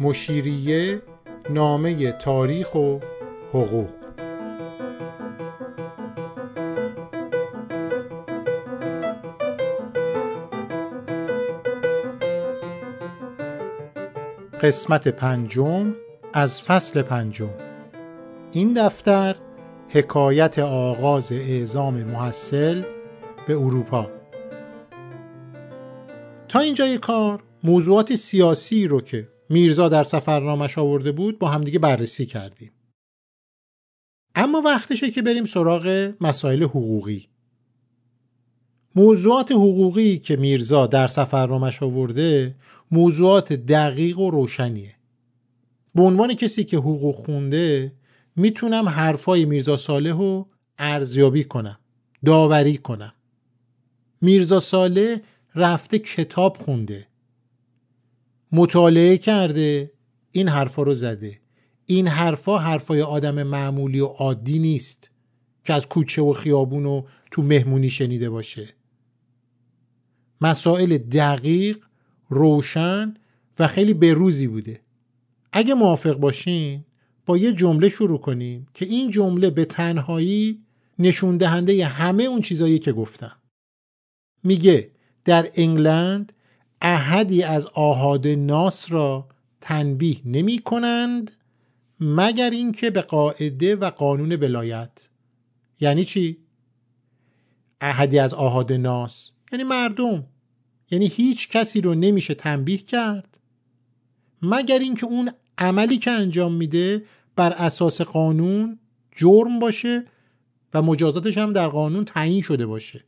مشیریه نامه تاریخ و حقوق. قسمت پنجم از فصل پنجم. این دفتر حکایت آغاز اعزام محصل به اروپا. تا اینجای کار موضوعات سیاسی رو که میرزا در سفرنامش آورده بود با همدیگه بررسی کردیم. اما وقتشه که بریم سراغ مسائل حقوقی. موضوعات حقوقی که میرزا در سفرنامش آورده موضوعات دقیق و روشنیه. به عنوان کسی که حقوق خونده می‌تونم حرفای میرزا صالح رو ارزیابی کنم داوری کنم. میرزا صالح رفته کتاب خونده. مطالعه کرده. این حرفا رو زده. این حرفا حرفای آدم معمولی و عادی نیست که از کوچه و خیابون و تو مهمونی شنیده باشه. مسائل دقیق روشن و خیلی بروزی بوده. اگه موافق باشین با یه جمله شروع کنیم که این جمله به تنهایی نشون دهنده همه اون چیزایی که گفتم. میگه در انگلند احدی از آهاد ناس را تنبیه نمی کنند مگر اینکه به قاعده و قانون ولایت. یعنی چی؟ احدی از آهاد ناس یعنی مردم. یعنی هیچ کسی رو نمیشه تنبیه کرد. مگر اینکه اون عملی که انجام میده بر اساس قانون جرم باشه و مجازاتش هم در قانون تعیین شده باشه.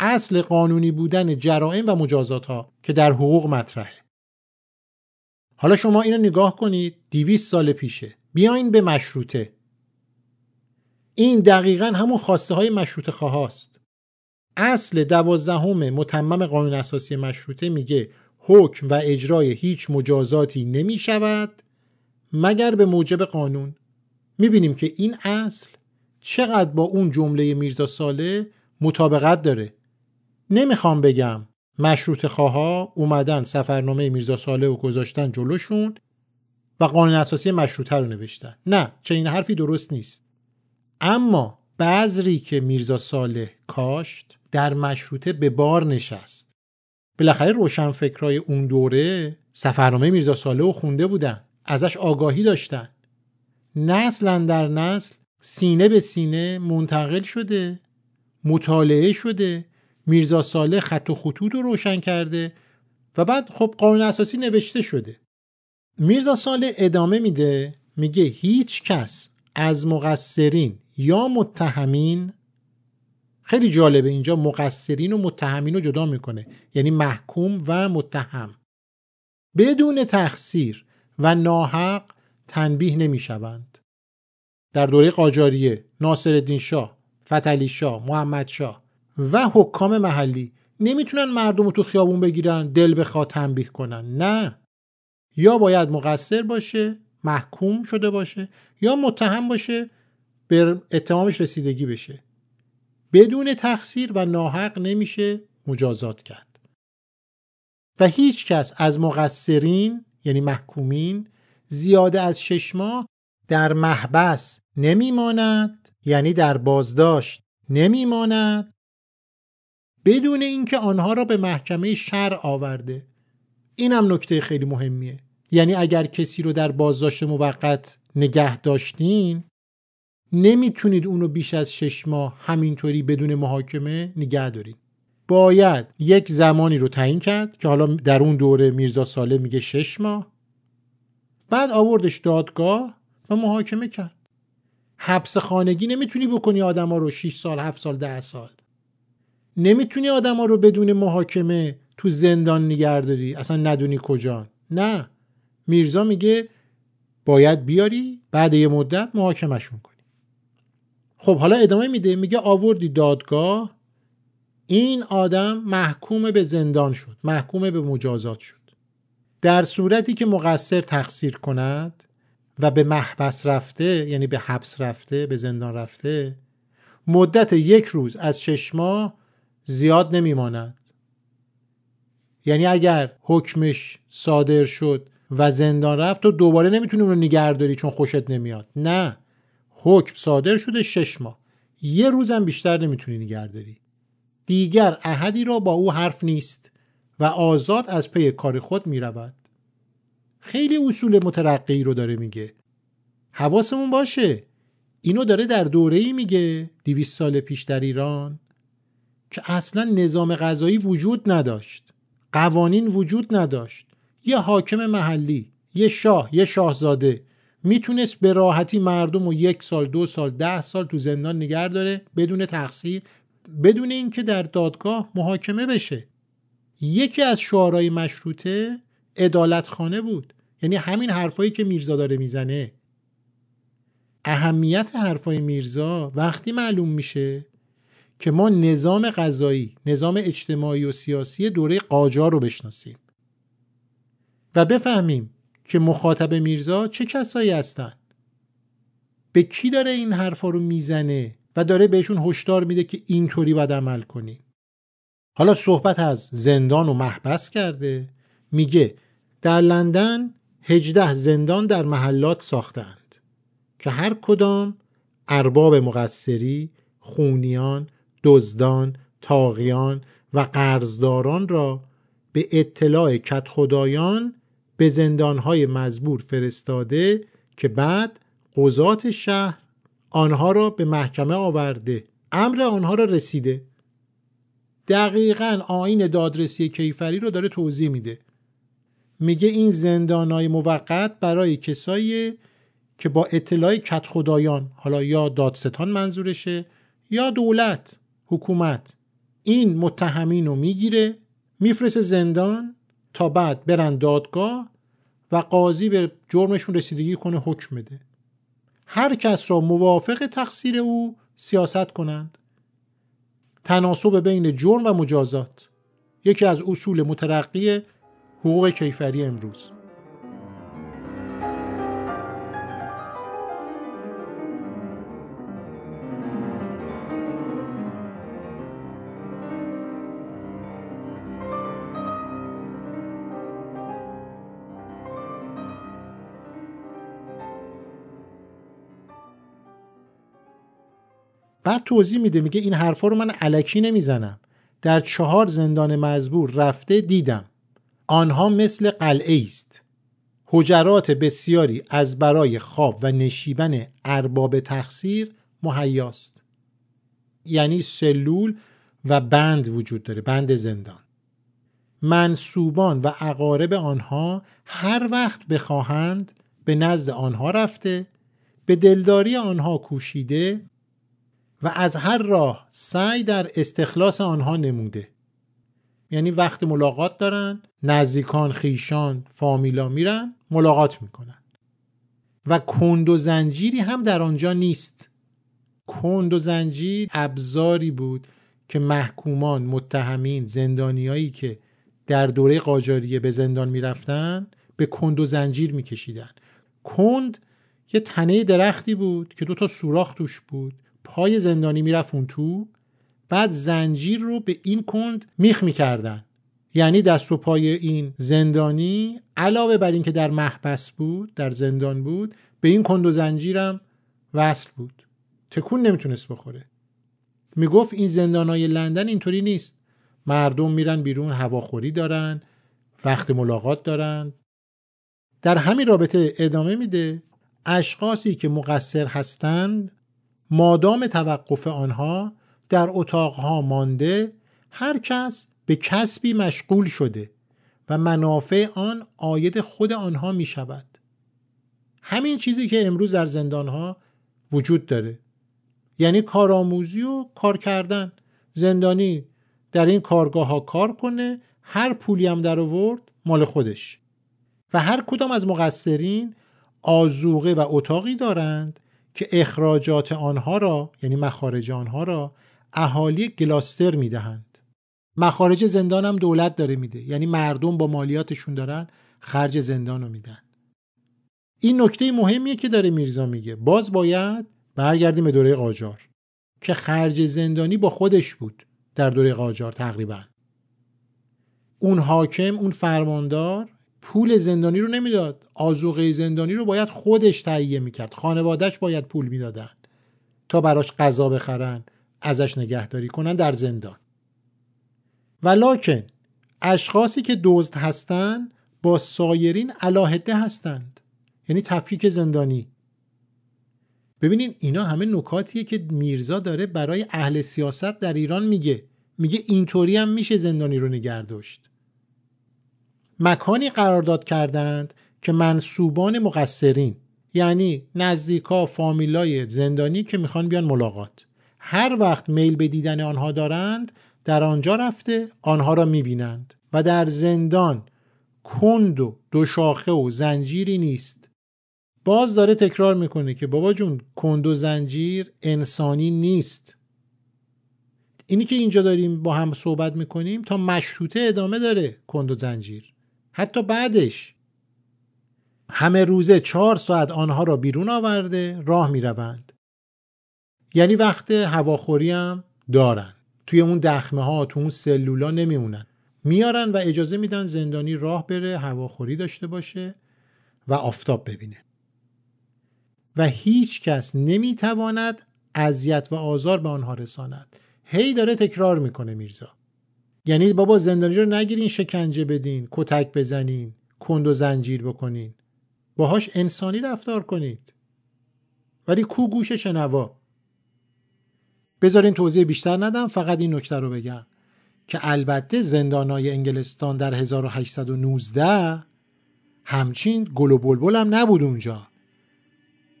اصل قانونی بودن جرائم و مجازات ها که در حقوق مطرحه. حالا شما اینو نگاه کنید دیویس سال پیشه. بیاین به مشروطه. این دقیقا همون خواسته های مشروط خواهاست اصل دوازدهم متمم قانون اساسی مشروطه میگه حکم و اجرای هیچ مجازاتی نمی شود مگر به موجب قانون. می‌بینیم که این اصل چقدر با اون جمله میرزا ساله مطابقت داره. نمی‌خوام بگم مشروط خواها اومدن سفرنامه میرزا ساله و گذاشتن جلوشون و قانون اساسی مشروطه رو نوشتن. نه چنین حرفی درست نیست. اما بذری که میرزا ساله کاشت در مشروطه به بار نشست. بالاخره روشنفکرای اون دوره سفرنامه میرزا ساله و خونده بودن ازش آگاهی داشتن. نسل در نسل سینه به سینه منتقل شده مطالعه شده میرزا ساله خط و خطوط رو روشن کرده و بعد خب قانون اساسی نوشته شده. میرزا ساله ادامه میده میگه هیچ کس از مقصرین یا متهمین خیلی جالبه اینجا مقصرین و متهمین رو جدا می‌کنه یعنی محکوم و متهم. بدون تقصیر و ناحق تنبیه نمی‌شوند. در دوره قاجاریه ناصر شاه فتلی شاه محمد شاه و حکام محلی نمی‌تونن مردم رو تو خیابون بگیرن دل بخواد تنبیه کنن. نه. یا باید مقصر باشه محکوم شده باشه یا متهم باشه به اتهامش رسیدگی بشه. بدون تقصیر و ناحق نمیشه مجازات کرد. و هیچ کس از مقصرین یعنی محکومین زیاده از شش ماه در محبس نمیماند یعنی در بازداشت نمیماند بدون اینکه آنها را به محکمه شر آورده. این هم نکته خیلی مهمیه. یعنی اگر کسی رو در بازداشت موقت نگه داشتین نمی‌تونید اونو بیش از شش ماه همینطوری بدون محاکمه نگه دارید باید یک زمانی رو تعیین کرد که حالا در اون دوره میرزا ساله میگه شش ماه. بعد آوردش دادگاه و محاکمه کرد. حبس خانگی نمی‌تونی بکنی آدما رو 6 سال 7 سال 10 سال. نمی‌تونی آدما رو بدون محاکمه تو زندان نگهداری اصلا ندونی کجان نه. میرزا میگه باید بیاری بعد یه مدت محاکمشون کنی. خب حالا ادامه میده. میگه آوردی دادگاه این آدم محکوم به زندان شد محکوم به مجازات شد. در صورتی که مقصر تقصیر کند و به محبس رفته یعنی به حبس رفته به زندان رفته مدت یک روز از شش ماه زیاد نمیماند. یعنی اگر حکمش صادر شد و زندان رفت تو دوباره نمی‌تونی اون رو نگهداری چون خوشت نمیاد. نه. حکم صادر شده شش ماه. یه روزم بیشتر نمی‌تونی نگهداری. دیگر احدی را با او حرف نیست و آزاد از پی کار خود می‌رود. خیلی اصول مترقی رو داره میگه. حواسمون باشه. اینو داره در دوره ای میگه. دیویس سال پیش در ایران. که اصلا نظام غذایی وجود نداشت. قوانین وجود نداشت. یه حاکم محلی یه شاه یه شاهزاده می‌تونست به راحتی مردم و یک سال دو سال ده سال تو زندان نگر داره بدون تقصیر بدون اینکه در دادگاه محاکمه بشه. یکی از شعارهای مشروطه ادالت خانه بود. یعنی همین حرفایی که میرزا داره می‌زنه. اهمیت حرفای میرزا وقتی معلوم میشه که ما نظام غذایی نظام اجتماعی و سیاسی دوره قاجار رو بشناسیم. و بفهمیم که مخاطب میرزا چه کسایی هستند به کی داره این حرفا رو می‌زنه و داره بهشون هشدار میده که اینطوری باید عمل کنی حالا صحبت از زندان و محبس کرده. میگه در لندن هجده زندان در محلات ساختند که هر کدام ارباب مقصری خونیان دزدان تاغیان و قرضداران را به اطلاع کت خدایان به زندانهای مزبور فرستاده که بعد قضات شهر آنها را به محکمه آورده. امر آنها را رسیده. دقیقا آین دادرسی کیفری رو داره توضیح میده. میگه این زندانهای موقت برای کسایی که با اطلاع کت خدایان حالا یا دادستان منظورشه یا دولت. حکومت. این متهمین رو می‌گیره میفرسته زندان تا بعد برن دادگاه و قاضی به جرمشون رسیدگی کنه حکم بده. هر کس را موافق تقصیر او سیاست کنند. تناسب بین جرم و مجازات. یکی از اصول مترقی حقوق کیفری امروز. بعد توضیح میده میگه این حرفا رو من علکی نمی‌زنم. در چهار زندان مزبور رفته دیدم. آنها مثل قلعه است. حجرات بسیاری از برای خواب و نشیبن ارباب تقصیر مهیاست یعنی سلول و بند وجود داره بند زندان. منصوبان و اقارب آنها هر وقت بخواهند به نزد آنها رفته به دلداری آنها کوشیده و از هر راه سعی در استخلاص آنها نموده. یعنی وقت ملاقات دارن نزدیکان خیشان فامیلا میرن ملاقات می‌کنن. و کند و زنجیری هم در آنجا نیست. کند و زنجیر ابزاری بود که محکومان متهمین زندانیایی که در دوره قاجاریه به زندان می‌رفتن به کند و زنجیر میکشیدن. کند یه تنه درختی بود که دو تا سوراخ توش بود. پای زندانی می‌رفت اون تو بعد زنجیر رو به این کند میخ می‌کردن. یعنی دست و پای این زندانی علاوه بر اینکه در محبس بود در زندان بود به این کند و زنجیرم وصل بود. تکون نمی‌تونست بخوره. می‌گفت این زندانای لندن اینطوری نیست. مردم میرن بیرون هواخوری دارن وقت ملاقات دارن. در همین رابطه ادامه میده اشخاصی که مقصر هستند مادام توقف آنها در اتاقها مانده هر کس به کسبی مشغول شده و منافع آن آید خود آنها می شود. همین چیزی که امروز در زندانها وجود داره. یعنی کارآموزی و کار کردن. زندانی در این کارگاه ها کار کنه هر پولی هم در آورد مال خودش. و هر کدام از مقصرین آزوقه و اتاقی دارند که اخراجات آنها را یعنی مخارج آنها را اهالی گلاستر می‌دهند. مخارج زندان هم دولت داره میده یعنی مردم با مالیاتشون دارن خرج زندان رو میدن. این نکته مهمیه که داره میرزا میگه. باز باید برگردیم به دوره قاجار که خرج زندانی با خودش بود در دوره قاجار تقریبا. اون حاکم اون فرماندار پول زندانی رو نمی‌داد. آزوقه زندانی رو باید خودش تهیه می‌کرد. خانوادهش باید پول می‌دادن تا براش غذا بخرن ازش نگهداری کنن در زندان. ولیکن اشخاصی که دزد هستند با سایرین علاهده هستند. یعنی تفکیک زندانی. ببینین اینا همه نکاتیه که میرزا داره برای اهل سیاست در ایران میگه. میگه اینطوری هم میشه زندانی رو نگردشت مکانی قرارداد کردند که منصوبان مقصرین یعنی نزدیکا فامیلای زندانی که می‌خوان بیان ملاقات. هر وقت میل به دیدن آنها دارند در آنجا رفته آنها را می‌بینند و در زندان کند و دو شاخه و زنجیری نیست. باز داره تکرار می‌کنه که بابا جون کند و زنجیر انسانی نیست. اینی که اینجا داریم با هم صحبت می‌کنیم تا مشروطه ادامه داره کند و زنجیر. حتی بعدش. همه روزه چهار ساعت آنها را بیرون آورده راه می‌روند. یعنی وقت هواخوری هم دارن. توی اون دخمه ها تو اون سلولا نمیمونن. میارن و اجازه میدن زندانی راه بره هواخوری داشته باشه و آفتاب ببینه. و هیچ کس نمی‌تواند اذیت و آزار به آنها رساند. هی داره تکرار می‌کنه میرزا. یعنی بابا زندانی رو نگیرین شکنجه بدین کتک بزنین کند و زنجیر بکنین. باهاش انسانی رفتار کنید. ولی کو گوش شنوا؟ بذارین توضیح بیشتر ندم فقط این نکته رو بگم که البته زندانای انگلستان در 1819 همچین گل و بلبل هم نبود اونجا.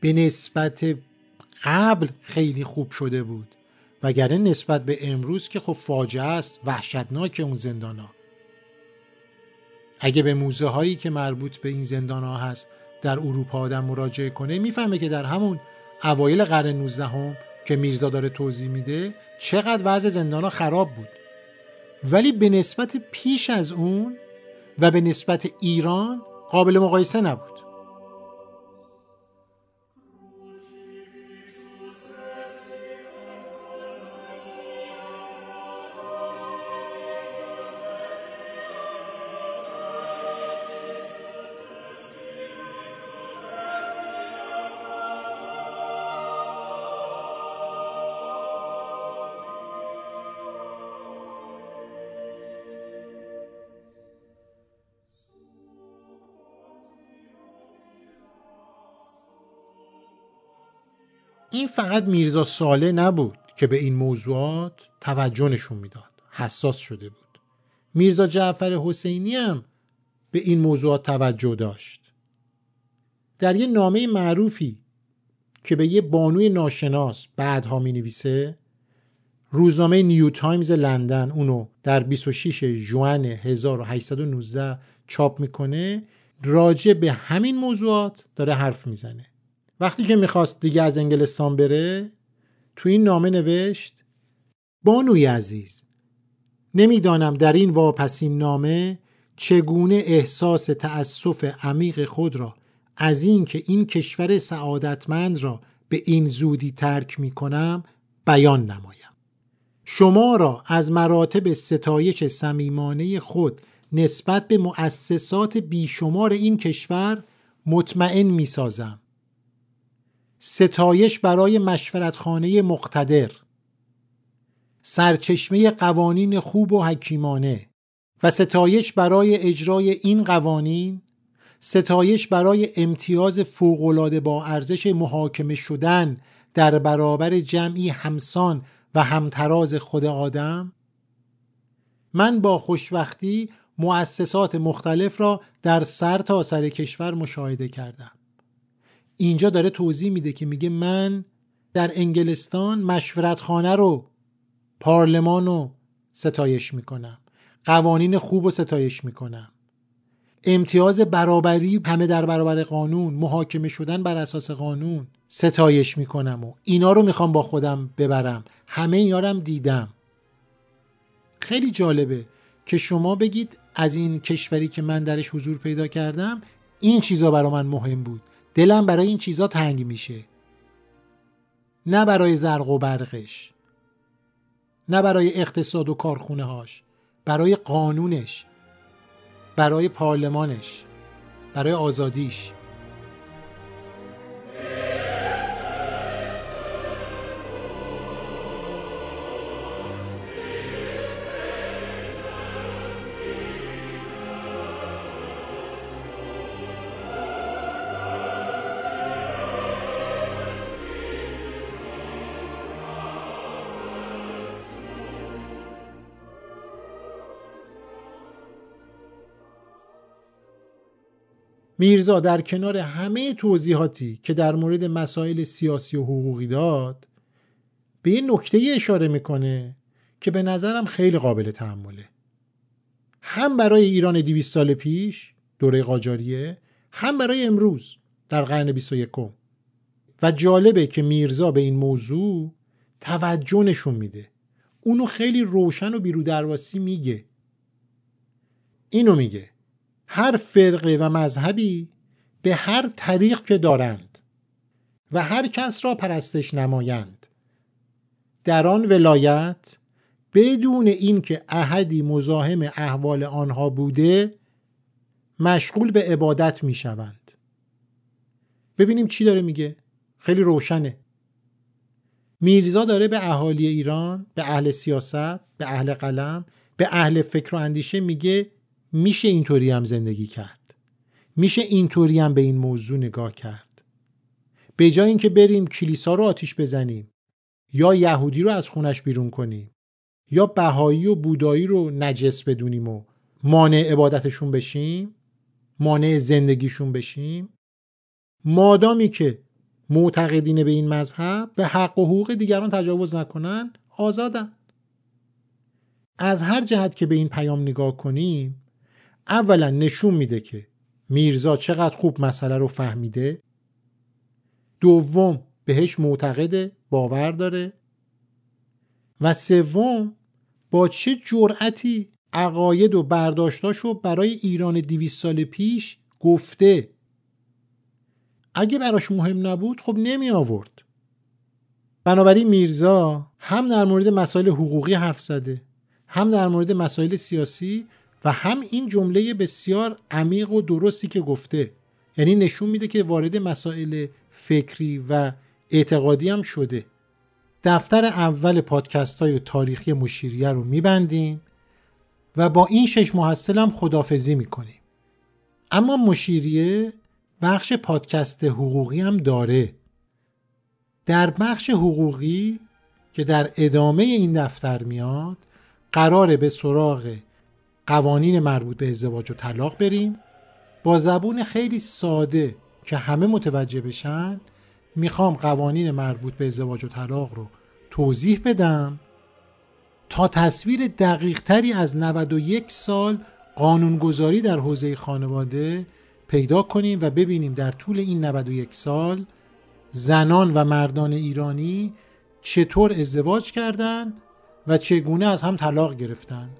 به نسبت قبل خیلی خوب شده بود. وگرنه نسبت به امروز که خب فاجعه است وحشتناک اون زندان ها. اگه به موزه هایی که مربوط به این زندان ها هست در اروپا آدم مراجعه کنه می‌فهمه که در همون اوایل قرن 19 هم که میرزا داره توضیح میده چقدر وضع زندان ها خراب بود ولی به نسبت پیش از اون و به نسبت ایران قابل مقایسه نبود این فقط میرزا صالح نبود که به این موضوعات توجه نشون می‌داد. حساس شده بود. میرزا جعفر حسینی هم به این موضوعات توجه داشت. در یه نامه معروفی که به یه بانوی ناشناس بعدها می نویسه روزنامه New Times لندن اونو در 26 جون 1819 چاپ می‌کنه راجع به همین موضوعات داره حرف می‌زنه. وقتی که می‌خواست دیگه از انگلستان بره تو این نامه نوشت بانوی عزیز نمی‌دانم در این واپسین نامه چگونه احساس تأسف عمیق خود را از این که این کشور سعادتمند را به این زودی ترک می کنم بیان نمایم. شما را از مراتب ستایش صمیمانه خود نسبت به مؤسسات بیشمار این کشور مطمئن می سازم ستایش برای مشورتخانه مقتدر سرچشمه قوانین خوب و حکیمانه و ستایش برای اجرای این قوانین ستایش برای امتیاز فوقالعاده با ارزش محاکمه شدن در برابر جمعی همسان و همتراز خود آدم من با خوشوقتی مؤسسات مختلف را در سر تا سر کشور مشاهده کردم. اینجا داره توضیح میده که میگه من در انگلستان مشورت خانه رو پارلمان رو ستایش می‌کنم قوانین خوب رو ستایش می‌کنم. امتیاز برابری همه در برابر قانون محاکمه شدن بر اساس قانون ستایش می‌کنم و اینا رو می‌خوام با خودم ببرم. همه اینا رو دیدم. خیلی جالبه که شما بگید از این کشوری که من درش حضور پیدا کردم این چیزا برا من مهم بود. دلم برای این چیزا تنگ میشه. نه برای زرق و برقش. نه برای اقتصاد و کارخونه هاش برای قانونش. برای پارلمانش. برای آزادیش. میرزا در کنار همه توضیحاتی که در مورد مسائل سیاسی و حقوقی داد به یه نکته اشاره می‌کنه که به نظرم خیلی قابل تحمله. هم برای ایران 200 سال پیش دوره قاجاریه هم برای امروز در قرن 21 و جالبه که میرزا به این موضوع توجه نشون میده. اونو خیلی روشن و بیرو درواسی میگه. اینو میگه. هر فرقه و مذهبی به هر طریق که دارند و هر کس را پرستش نمایند. در آن ولایت بدون اینکه احدی مزاحم احوال آنها بوده مشغول به عبادت می شوند ببینیم چی داره میگه. خیلی روشنه. میرزا داره به اهالی ایران به اهل سیاست به اهل قلم به اهل فکر و اندیشه میگه میشه اینطوری هم زندگی کرد. میشه اینطوری هم به این موضوع نگاه کرد. به جای اینکه بریم کلیسا رو آتیش بزنیم یا یهودی رو از خونش بیرون کنیم یا بهایی و بودایی رو نجس بدونیم و مانع عبادتشون بشیم مانع زندگیشون بشیم مادامی که معتقدین به این مذهب به حق و حقوق دیگران تجاوز نکنن آزادن. از هر جهت که به این پیام نگاه کنیم اولا نشون میده که میرزا چقدر خوب مسئله رو فهمیده. دوم بهش معتقده باور داره. و سوم با چه جرأتی عقاید و برداشتاشو برای ایران دیویس سال پیش گفته؟ اگه براش مهم نبود خب نمی آورد. بنابراین میرزا هم در مورد مسائل حقوقی حرف زده هم در مورد مسائل سیاسی و هم این جمله بسیار عمیق و درستی که گفته. یعنی نشون میده که وارد مسائل فکری و اعتقادی هم شده. دفتر اول پادکست های تاریخی مشیریه رو میبندیم و با این شش محصل هم خدافزی می‌کنیم. اما مشیریه بخش پادکست حقوقی هم داره. در بخش حقوقی که در ادامه این دفتر میاد قراره به سراغ قوانین مربوط به ازدواج و طلاق بریم. با زبون خیلی ساده که همه متوجه بشن می‌خوام قوانین مربوط به ازدواج و طلاق رو توضیح بدم. تا تصویر دقیق تری از 91 سال قانونگذاری در حوزه خانواده پیدا کنیم و ببینیم در طول این 91 سال زنان و مردان ایرانی چطور ازدواج کردند و چگونه از هم طلاق گرفتند